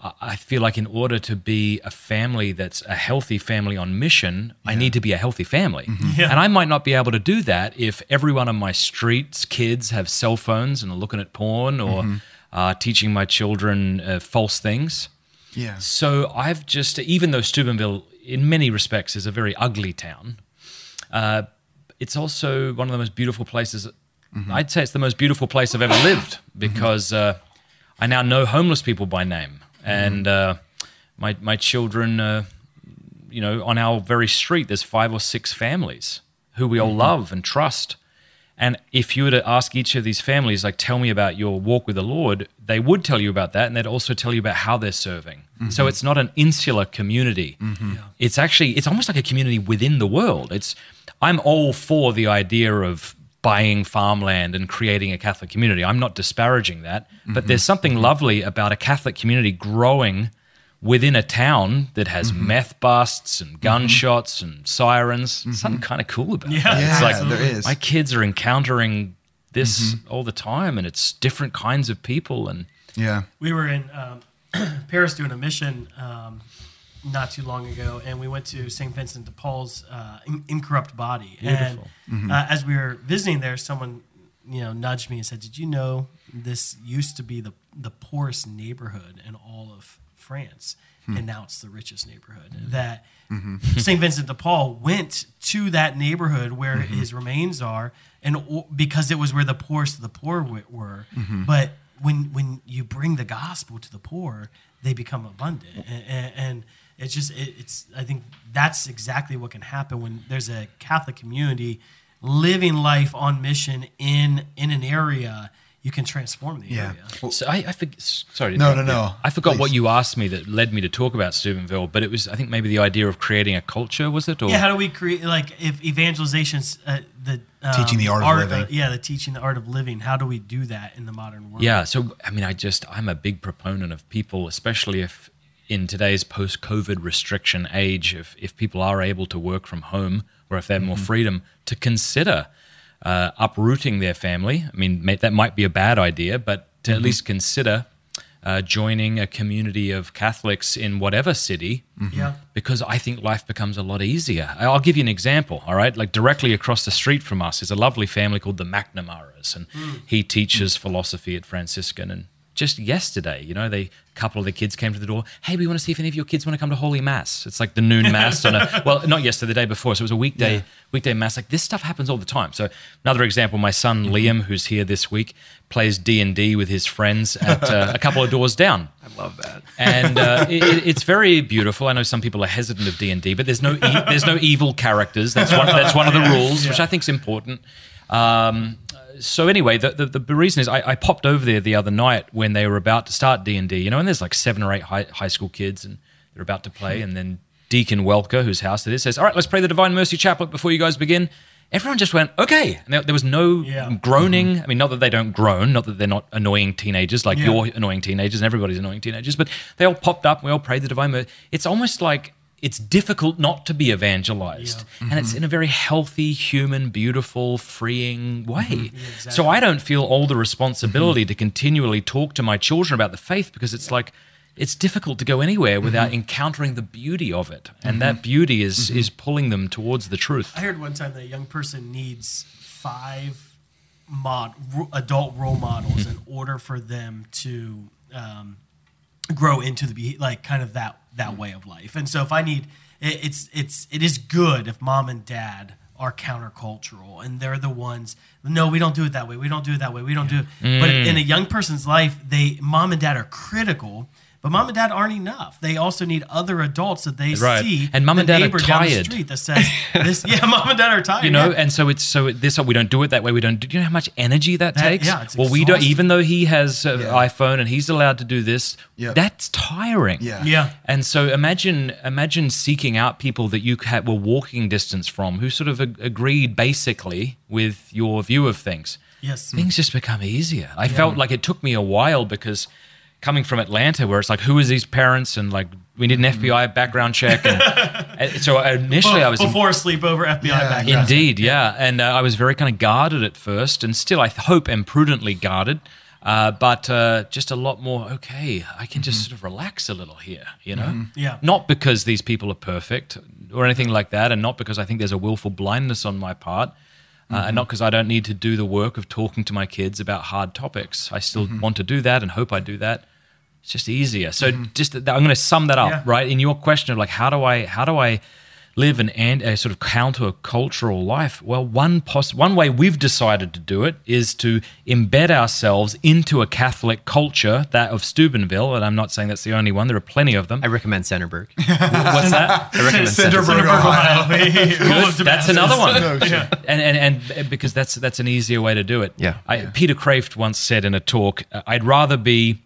I- I feel like in order to be a family that's a healthy family on mission, I need to be a healthy family. Yeah. And I might not be able to do that if everyone on my street's kids have cell phones and are looking at porn or uh, teaching my children uh, false things. Yeah. So I've just, even though Steubenville, in many respects, is a very ugly town, uh, it's also one of the most beautiful places. I'd say it's the most beautiful place I've ever lived because uh, I now know homeless people by name, and uh, my my children, uh, you know, on our very street, there's five or six families who we all love and trust. And if you were to ask each of these families, like, tell me about your walk with the Lord, they would tell you about that, and they'd also tell you about how they're serving. Mm-hmm. So it's not an insular community. Mm-hmm. It's actually it's almost like a community within the world. It's I'm all for the idea of buying farmland and creating a Catholic community. I'm not disparaging that, but mm-hmm. there's something lovely about a Catholic community growing within a town that has meth busts and gunshots and sirens. Something kind of cool about Yeah. that. Yeah, It's like there is. my kids are encountering this all the time, and it's different kinds of people. And Yeah. we were in um, Paris doing a mission um, not too long ago, and we went to St. Vincent de Paul's uh, Incorrupt Body. Beautiful. And uh, as we were visiting there, someone you know nudged me and said, "Did you know this used to be the the poorest neighborhood in all of France?" And now it's the richest neighborhood. Hmm. That mm-hmm. St. Vincent de Paul went to that neighborhood where mm-hmm. his remains are, and because it was where the poorest of the poor were. Mm-hmm. But when when you bring the gospel to the poor, they become abundant, and, and it's just it, it's. I think that's exactly what can happen when there's a Catholic community living life on mission in in an area. You can transform the Yeah. area. Well, So I, I think, sorry. No, no, no. I forgot what you asked me that led me to talk about Steubenville, but it was, I think, maybe the idea of creating a culture, was it? Or Yeah, how do we create like if evangelization's uh, the um, Teaching the art of living. uh, yeah, the teaching the art of living. How do we do that in the modern world? Yeah. So, I mean, I just, I'm a big proponent of people, especially if in today's post COVID restriction age, if, if people are able to work from home or if they have more freedom, to consider uh, uprooting their family. I mean, may, that might be a bad idea, but to at least consider uh, joining a community of Catholics in whatever city yeah. because I think life becomes a lot easier. I'll give you an example, all right? Like directly across the street from us is a lovely family called the McNamaras, and he teaches philosophy at Franciscan. And just yesterday, you know, they a couple of the kids came to the door. Hey, we want to see if any of your kids want to come to Holy Mass. It's like the noon mass on a well, not yesterday, the day before. So it was a weekday weekday mass. Like this stuff happens all the time. So another example, my son Liam, who's here this week, plays D and D with his friends at uh, a couple of doors down I love that. and uh, it, it- it's very beautiful. I know some people are hesitant of D and D, but there's no e- there's no evil characters. That's one that's one of the rules, which I think is important. Um, so anyway, the, the the reason is I, I popped over there the other night when they were about to start D and D. You know, and there's like seven or eight high, high school kids, and they're about to play, and then Deacon Welker, whose house it is, says, "All right, let's pray the Divine Mercy Chaplet before you guys begin." Everyone just went, "Okay," and there, there was no Yeah. groaning. Mm-hmm. I mean, not that they don't groan, not that they're not annoying teenagers like Yeah. you're annoying teenagers and everybody's annoying teenagers, but they all popped up. And We all prayed the divine mercy. It's almost like it's difficult not to be evangelized, and it's in a very healthy, human, beautiful, freeing way. Mm-hmm. So I don't feel all the responsibility mm-hmm. to continually talk to my children about the faith because it's like it's difficult to go anywhere without mm-hmm. encountering the beauty of it, and that beauty is is pulling them towards the truth. I heard one time that a young person needs five mod adult role models in order for them to um, grow into the like kind of that that mm. way of life. And so if I need it, it's it's it is good if mom and dad are countercultural and they're the ones no we don't do it that way. We don't do it that way. We don't do it. But in mm. a young person's life they mom and dad are critical but mom and dad aren't enough they also need other adults that they Right. see And mom and dad are neighbor down the tired. street that says this yeah mom and dad are tired you know yeah. and so it's so it- this we don't do it that way we don't do you know how much energy that, That- takes yeah, it's well we don't even though he has an Yeah. iphone and he's allowed to do this Yeah. that's tiring Yeah. yeah and so imagine imagine seeking out people that you had, were walking distance from who sort of ag- agreed basically with your view of things yes things just become easier. I felt like it took me a while because coming from Atlanta, where it's like, who is these parents? And like, we need an FBI background check. And, and so initially I was. before a sleepover FBI Yeah, back yeah. Indeed, yeah. And uh, I was very kind of guarded at first, and still, I hope, am prudently guarded. Uh, but uh, just a lot more, okay, I can just sort of relax a little here, you know? Yeah. Not because these people are perfect or anything like that, and not because I think there's a willful blindness on my part, uh, and not because I don't need to do the work of talking to my kids about hard topics. I still want to do that and hope I do that. It's just easier. So just I'm going to sum that up, Yeah. right? In your question of like, how do I, how do I live an and a sort of counter cultural life? Well, one pos- one way we've decided to do it is to embed ourselves into a Catholic culture, that of Steubenville, and I'm not saying that's the only one. There are plenty of them. I recommend Centerburg. What's that? I recommend Centerburg, Centerburg. Ohio. That's another one. Yeah. and, and and because that's that's an easier way to do it. Yeah. I, Peter Kreeft once said in a talk, uh, "I'd rather be."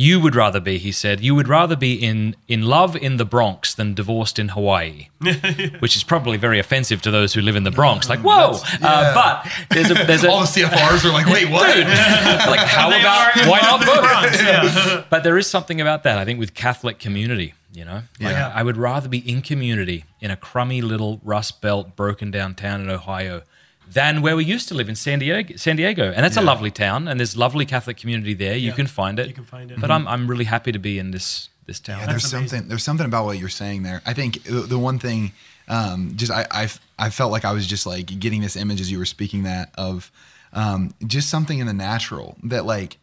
You would rather be, he said, you would rather be in, in love in the Bronx than divorced in Hawaii, which is probably very offensive to those who live in the Bronx. Like, whoa! Uh, but there's a there's a All the CFRs are like, wait, what? like how They about why not love in the both? Bronx, yeah. But there is something about that. I think with Catholic community, you know, like Yeah. I would rather be in community in a crummy little Rust Belt, broken down town in Ohio, than where we used to live in San Diego. San Diego, and that's a lovely town, and there's lovely Catholic community there. You Yeah. can find it. You can find it. But I'm I'm really happy to be in this this town. Yeah, there's amazing. something there's something about what you're saying there. I think the, the one thing, um, just I, I I felt like I was just like getting this image as you were speaking that of um, just something in the natural that like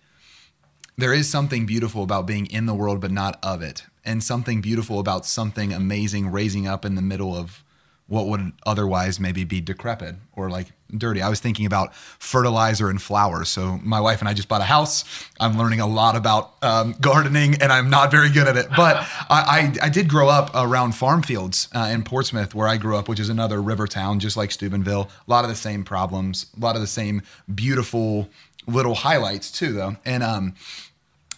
there is something beautiful about being in the world but not of it, and something beautiful about something amazing raising up in the middle of what would otherwise maybe be decrepit or like dirty. I was thinking about fertilizer and flowers. So my wife and I just bought a house. I'm learning a lot about um, gardening, and I'm not very good at it. But I, I, I did grow up around farm fields uh, in Portsmouth, where I grew up, which is another river town, just like Steubenville. A lot of the same problems, a lot of the same beautiful little highlights too, though. And um,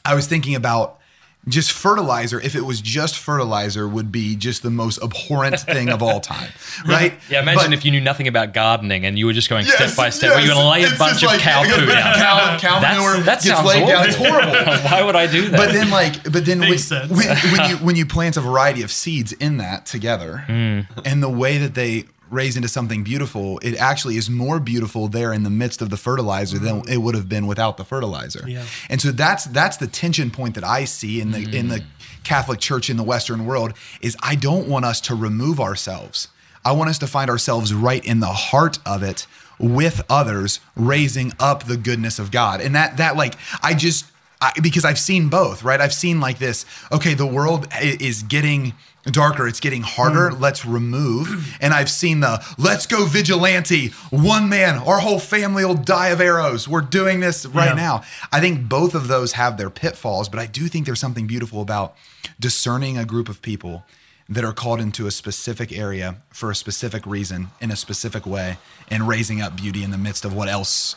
I was thinking about just fertilizer if it was just fertilizer would be just the most abhorrent thing of all time right Yeah, imagine But- if you knew nothing about gardening and you were just going Yes, step by step. Were you yes. going to lay a bunch of like, cow poo down? cow, cow That's- manure that gets sounds laid down. It's horrible. Why would I do that? But then, like, but then when, when, when you when you plant a variety of seeds in that together, Hmm. and the way that they raise into something beautiful, it actually is more beautiful there in the midst of the fertilizer than it would have been without the fertilizer. Yeah. And so that's that's the tension point that I see in the in the Catholic Church in the Western world is I don't want us to remove ourselves. I want us to find ourselves right in the heart of it with others, raising up the goodness of God. And that that like I just I, because I've seen both, right? I've seen like this. Okay, the world is getting darker. It's getting harder. Mm. Let's remove. And I've seen the let's go vigilante. One man, our whole family will die of arrows. We're doing this right Yeah. now. I think both of those have their pitfalls, but I do think there's something beautiful about discerning a group of people that are called into a specific area for a specific reason in a specific way and raising up beauty in the midst of what else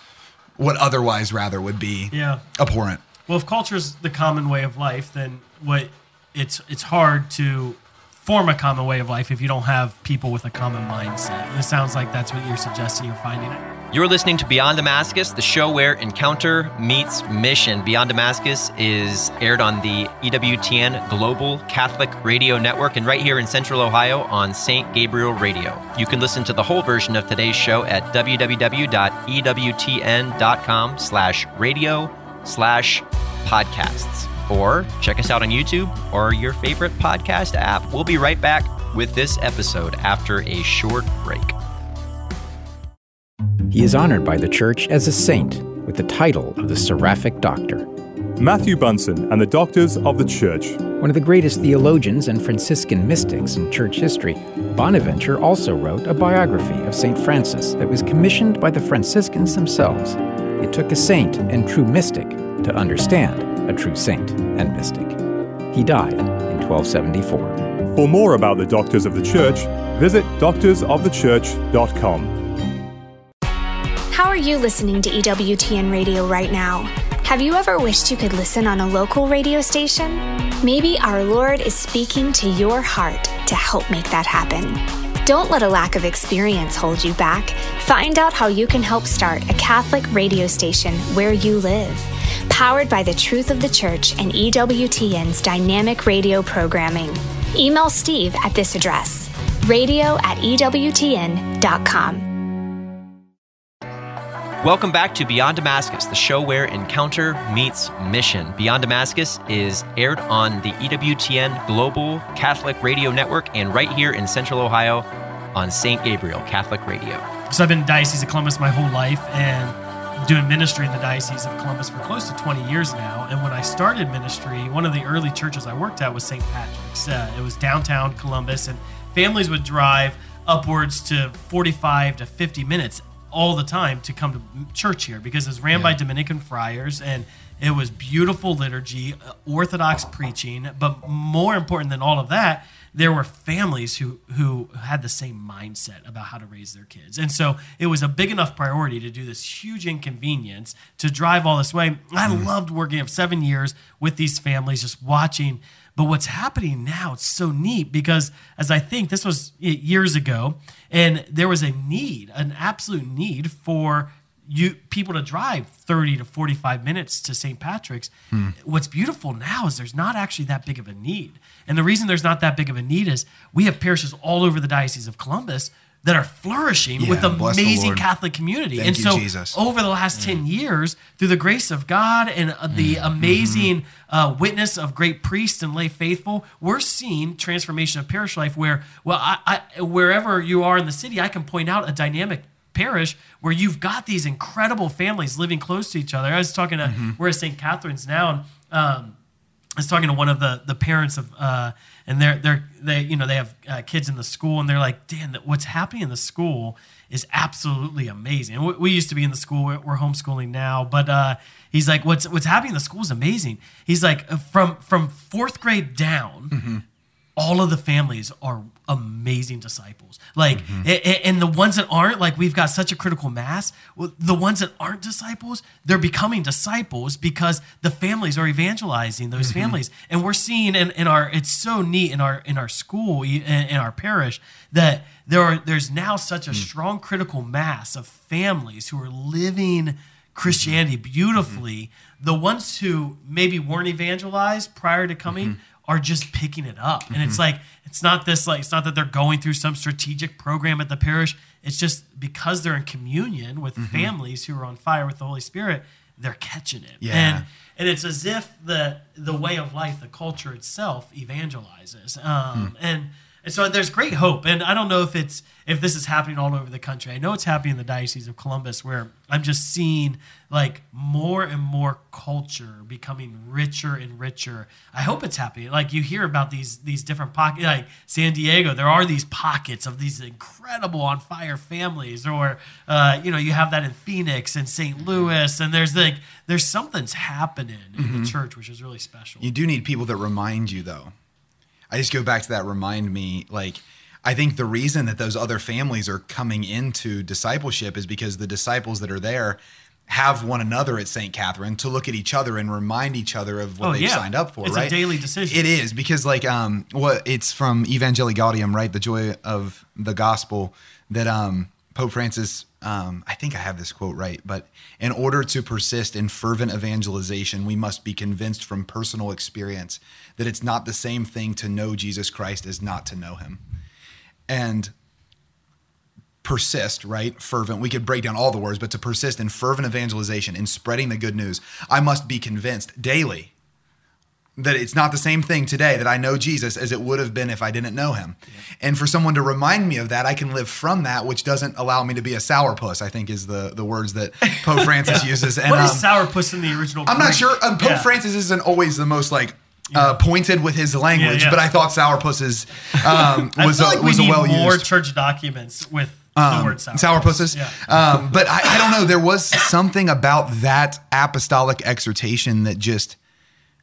what otherwise rather would be Yeah. abhorrent. Well, if culture is the common way of life, then what it's it's hard to form a common way of life if you don't have people with a common mindset. And it sounds like that's what you're suggesting you're finding. You're listening to Beyond Damascus, the show where encounter meets mission. Beyond Damascus is aired on the EWTN Global Catholic Radio Network and right here in Central Ohio on St. Gabriel Radio. You can listen to the whole version of today's show at www.ewtn.com slash radio slash podcasts. Or check us out on YouTube or your favorite podcast app. We'll be right back with this episode after a short break. He is honored by the Church as a saint with the title of the Seraphic Doctor. Matthew Bunson and the Doctors of the Church. One of the greatest theologians and Franciscan mystics in church history, Bonaventure also wrote a biography of St. Francis that was commissioned by the Franciscans themselves. It took a saint and true mystic to understand a true saint and mystic. He died in 1274. For more about the Doctors of the Church, visit doctorsofthechurch.com. How are you listening to EWTN radio right now? Have you ever wished you could listen on a local radio station? Maybe our Lord is speaking to your heart to help make that happen. Don't let a lack of experience hold you back. Find out how you can help start a Catholic radio station where you live. Powered by the truth of the church and EWTN's dynamic radio programming. Email Steve at this address radio at EWTN.com. Welcome back to Beyond Damascus, the show where encounter meets mission. Beyond Damascus is aired on the EWTN Global Catholic Radio Network and right here in Central Ohio on St. Gabriel Catholic Radio. So I've been in Diocese of Columbus my whole life and doing ministry in the Diocese of Columbus for close to 20 years now. And when I started ministry, one of the early churches I worked at was St. Patrick's. Uh, it was downtown Columbus, and families would drive upwards to 45 to 50 minutes all the time to come to church here because it was ran by Dominican friars and it was beautiful liturgy, uh, Orthodox preaching, but more important than all of that, there were families who who had the same mindset about how to raise their kids. And so it was a big enough priority to do this huge inconvenience to drive all this way. I mm-hmm. loved working of 7 years with these families just watching but what's happening now, it's so neat because as I think this was years ago, and there was a need, an absolute need for you people to drive 30 to 45 minutes to St. Patrick's. What's beautiful now is there's not actually that big of a need. And the reason there's not that big of a need is we have parishes all over the Diocese of Columbus that are flourishing with Yeah, the amazing Catholic community. Thank and you, so Jesus. over the last 10 years, through the grace of God and uh, the amazing uh, witness of great priests and lay faithful, we're seeing transformation of parish life where, well, I, I, wherever you are in the city, I can point out a dynamic parish where you've got these incredible families living close to each other. I was talking to Mm-hmm. we're at St. Catherine's now, and um, I was talking to one of the the parents of, uh, and they're they're they you know they have uh, kids in the school, and they're like, Dan, that what's happening in the school is absolutely amazing. And we, we used to be in the school, we're, we're homeschooling now, but uh, he's like, what's what's happening in the school is amazing. He's like, uh, from from fourth grade down all of the families are amazing disciples. Like, a- and the ones that aren't, like, we've got such a critical mass. Well, The ones that aren't disciples, they're becoming disciples because the families are evangelizing those mm-hmm. families. And we're seeing in, in our, it's so neat in our in our school, in, in our parish, that there are there's now such a mm. strong critical mass of families who are living Christianity mm-hmm. beautifully. Mm-hmm. The ones who maybe weren't evangelized prior to coming are just picking it up. And it's mm-hmm. like, it's not this, like, it's not that they're going through some strategic program at the parish. It's just because they're in communion with mm-hmm. families who are on fire with the Holy Spirit, they're catching it. Yeah. And, and it's as if the the way of life, the culture itself, evangelizes. Um, hmm. and and so there's great hope. And I don't know if it's if this is happening all over the country. I know it's happening in the Diocese of Columbus, where I'm just seeing like more and more culture becoming richer and richer. I hope it's happening. Like you hear about these these different pockets, like San Diego. There are these pockets of these incredible on fire families, or uh, you know you have that in Phoenix and St. Louis, and there's like there's something's happening in the church, which is really special. You do need people that remind you, though. I just go back to that remind me. Like, I think the reason that those other families are coming into discipleship is because the disciples that are there have one another at St. Catherine to look at each other and remind each other of what Oh, they've yeah. signed up for, It's a right? daily decision. It is because, like, um, what it's from Evangelii Gaudium, right? The joy of the gospel that um, Pope Francis, um, I think I have this quote right, but in order to persist in fervent evangelization, we must be convinced from personal experience that it's not the same thing to know Jesus Christ as not to know him. And persist, right? Fervent. We could break down all the words, but to persist in fervent evangelization, in spreading the good news, I must be convinced daily that it's not the same thing today that I know Jesus as it would have been if I didn't know him. And for someone to remind me of that, I can live from that, which doesn't allow me to be a sourpuss, I think is the, the words that Pope Francis uses. And what is um, sourpuss in the original? I'm not sure. Um, Pope Yeah. Francis isn't always the most like uh, pointed with his language, Yeah, yeah. but I thought sourpuss is um, was a, like was a well more used church documents with the um, word sourpuss. sourpusses. Yeah. Um, but I, I don't know. There was something about that apostolic exhortation that just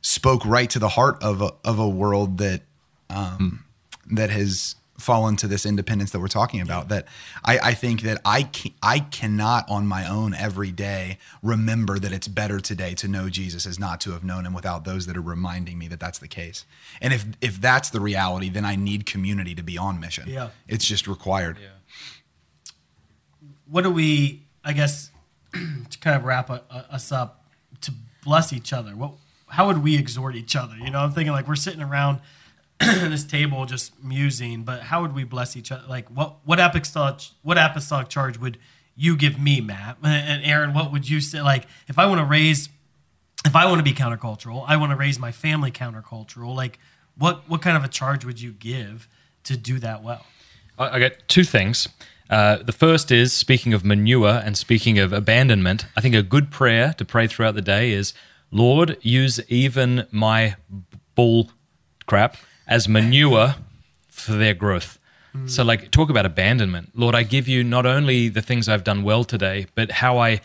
spoke right to the heart of a, of a world that um, that has fallen to this independence that we're talking about. That I, I think that I can, I cannot on my own every day remember that it's better today to know Jesus as not to have known him without those that are reminding me that that's the case. And if if that's the reality, then I need community to be on mission. Yeah. It's just required. what do we i guess to kind of wrap a, a- us up to bless each other what how would we exhort each other you know i'm thinking like we're sitting around this table just musing but how would we bless each other like what what apostolic what apostolic charge would you give me matt and aaron what would you say like if i want to raise if i want to be countercultural i want to raise my family countercultural like what what kind of a charge would you give to do that well I, I got two things. Uh, the first is speaking of manure and speaking of abandonment. I think a good prayer to pray throughout the day is, Lord, use even my bull crap as manure for their growth. So, like, talk about abandonment. Lord, I give you not only the things I've done well today, but how I,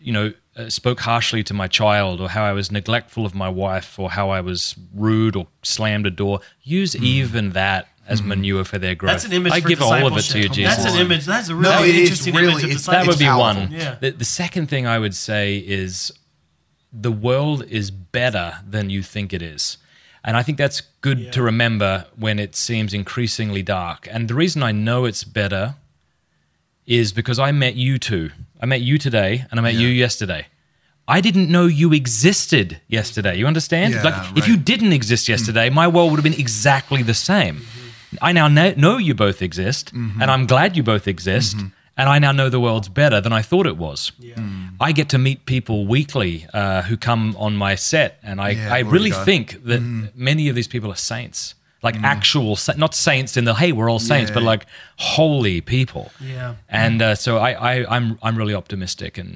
you know, uh, spoke harshly to my child, or how I was neglectful of my wife, or how I was rude or slammed a door. Use even that as manure for their growth. That's an image I for give all of it to you, discipleship. Jesus. That's an image. That's a really No, interesting really- image of it's- that would be powerful. one. Yeah. The, the second thing I would say is the world is better than you think it is. And I think that's good to remember when it seems increasingly dark. And the reason I know it's better is because I met you two. I met you today and I met you yesterday. I didn't know you existed yesterday. You understand? Yeah, like, if you didn't exist mm. yesterday, my world would have been exactly the same. I now know you both exist, mm-hmm. and I'm glad you both exist. Mm-hmm. And I now know the world's better than I thought it was. I get to meet people weekly uh, who come on my set, and I, Yeah, I really think that many of these people are saints. like actual not saints in the hey we're all saints, but like holy people. Yeah. And uh, so I, I I'm I'm really optimistic and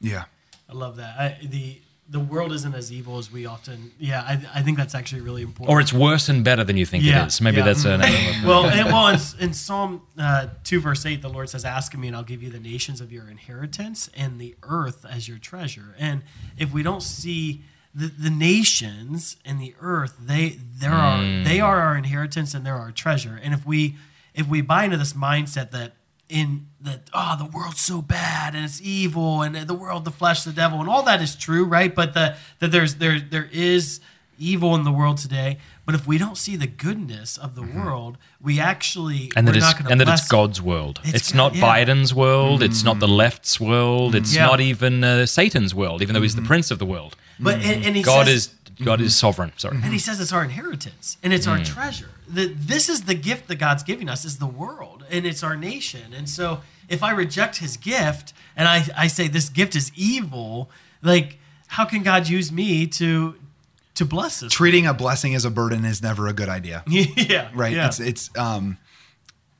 Yeah. I love that. I, the the world isn't as evil as we often. Yeah, I, I think that's actually really important. or it's worse and better than you think Yeah, it is. Maybe yeah. that's an well, and, well, in, in Psalm uh, two verse eight, the Lord says, "Ask of me, and I'll give you the nations of your inheritance and the earth as your treasure." And if we don't see the, the nations and the earth, they there are they are our inheritance and they're our treasure. And if we if we buy into this mindset that in that oh the world's so bad and it's evil and the world the flesh the devil and all that is true right but the, that there's there there is evil in the world today but if we don't see the goodness of the world we actually and we're that it's not gonna and that it's God's world. It's It's, God- not yeah. Mm. Biden's world. It's not the left's world. It's Yeah. not even uh, Satan's world, even though he's the prince of the world. but and, and he God says, is God is sovereign. Sorry. and he says it's our inheritance and it's our treasure that this is the gift that god's giving us is the world and it's our nation and so if i reject his gift and i, I say this gift is evil like how can god use me to to bless us Treating a blessing as a burden is never a good idea. yeah right yeah. it's it's um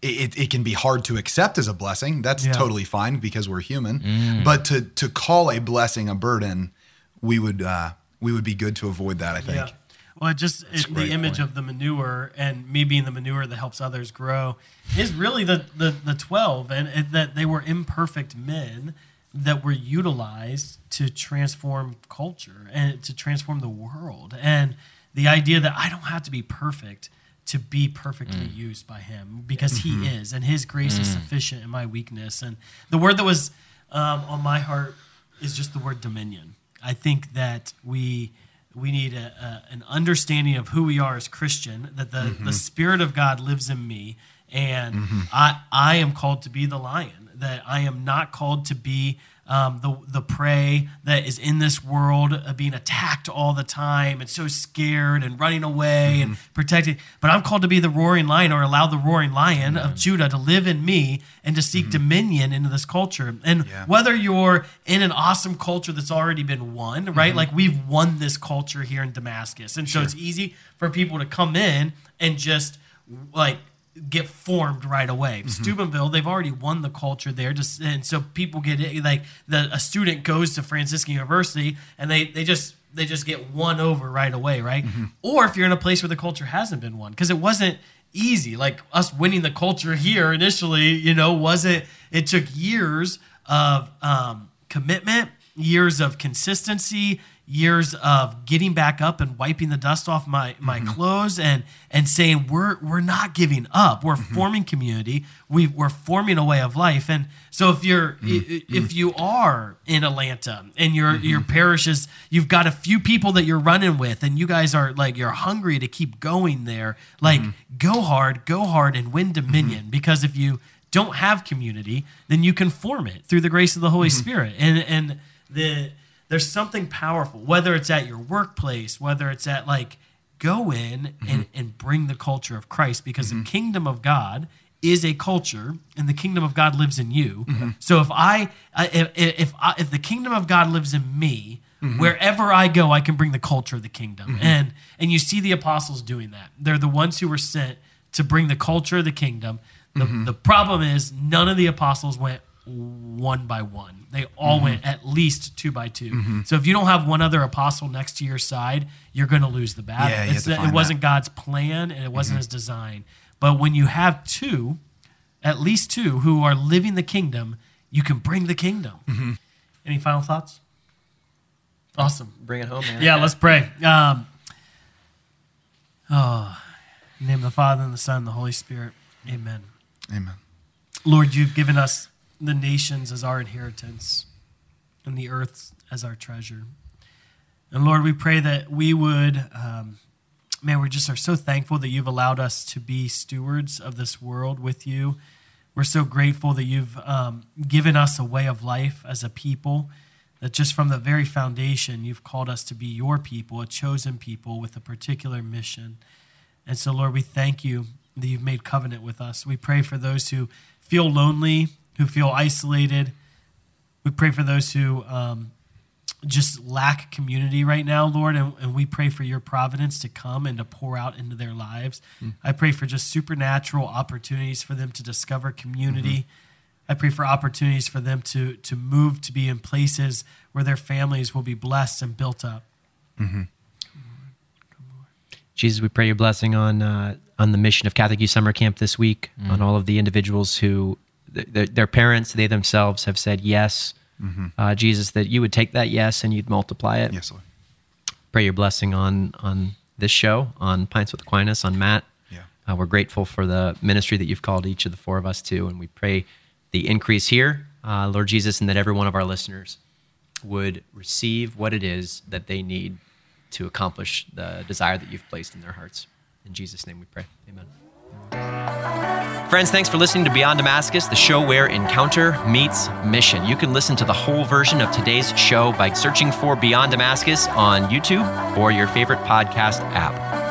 it, it can be hard to accept as a blessing that's Yeah. totally fine because we're human but to to call a blessing a burden we would uh we would be good to avoid that i think Yeah. Well, it just it, the image of the manure and me being the manure that helps others grow is really the the, the twelve, and it, that they were imperfect men that were utilized to transform culture and to transform the world, and the idea that I don't have to be perfect to be perfectly mm. used by Him because He mm-hmm. is, and His grace is mm. sufficient in my weakness. And the word that was um, on my heart is just the word dominion. I think that we we need a, a, an understanding of who we are as Christian. That the, the mm-hmm. Spirit of God lives in me, and mm-hmm. I I am called to be the lion. That I am not called to be um, the the prey that is in this world, uh, being attacked all the time and so scared and running away and protecting. But I'm called to be the roaring lion, or allow the roaring lion of Judah to live in me and to seek dominion into this culture. And Yeah. whether you're in an awesome culture that's already been won, right? Like we've won this culture here in Damascus. And so it's easy for people to come in and just like get formed right away. Steubenville, they've already won the culture there. Just and so people get it like the a student goes to Franciscan University and they they just they just get won over right away, right? Or if you're in a place where the culture hasn't been won, because it wasn't easy. Like us winning the culture here initially, you know, wasn't it took years of um, commitment, years of consistency, years of getting back up and wiping the dust off my my mm-hmm. clothes and and saying we're we're not giving up. We're mm-hmm. forming community. We we're forming a way of life. And so if you're i- mm-hmm. if you are in Atlanta and your your parish is you've got a few people that you're running with and you guys are like you're hungry to keep going there, like go hard, go hard and win dominion because if you don't have community, then you can form it through the grace of the Holy Spirit. And and the there's something powerful, whether it's at your workplace, whether it's at like go in and, mm-hmm. and bring the culture of Christ because the mm-hmm. kingdom of God is a culture and the kingdom of God lives in you. Mm-hmm. So if I, if, if I, if the kingdom of God lives in me, wherever I go, I can bring the culture of the kingdom. And and you see the apostles doing that. They're the ones who were sent to bring the culture of the kingdom. The, the problem is none of the apostles went one by one. They all mm-hmm. went at least two by 2 mm-hmm. So if you don't have one other apostle next to your side, you're going to lose the battle. Yeah, It's have to that- find it wasn't God's plan and it wasn't mm-hmm. His design. But when you have two, at least two who are living the kingdom, you can bring the kingdom. Any final thoughts? Awesome. Bring it home, man. Yeah, let's pray. Um, oh, in the name of the Father and the Son and the Holy Spirit. Amen. amen Lord, you've given us the nations as our inheritance and the earth as our treasure. And Lord, we pray that we would, um, man, we just are so thankful that you've allowed us to be stewards of this world with you. We're so grateful that you've um, given us a way of life as a people, that just from the very foundation, you've called us to be your people, a chosen people with a particular mission. And so, Lord, we thank you that you've made covenant with us. We pray for those who feel lonely, who feel isolated. We pray for those who um, just lack community right now, Lord, and, and, we pray for your providence to come and to pour out into their lives. Mm. I pray for just supernatural opportunities for them to discover community. Mm-hmm. I pray for opportunities for them to to move to be in places where their families will be blessed and built up. Mm-hmm. Jesus, we pray your blessing on uh, on the mission of Catholic Youth Summer Camp this week, mm-hmm. on all of the individuals who th- their parents, they themselves have said yes mm-hmm. uh, Jesus, that you would take that yes and you'd multiply it. Yes, Lord. Pray your blessing on on this show, on Pints with Aquinas, on Matt. Yeah. Uh, we're grateful for the ministry that you've called each of the four of us to, and we pray the increase here, uh, Lord Jesus, and that every one of our listeners would receive what it is that they need to accomplish the desire that you've placed in their hearts. In Jesus' name we pray. Amen. Friends, thanks for listening to Beyond Damascus, the show where encounter meets mission. You can listen to the whole version of today's show by searching for Beyond Damascus on YouTube or your favorite podcast app.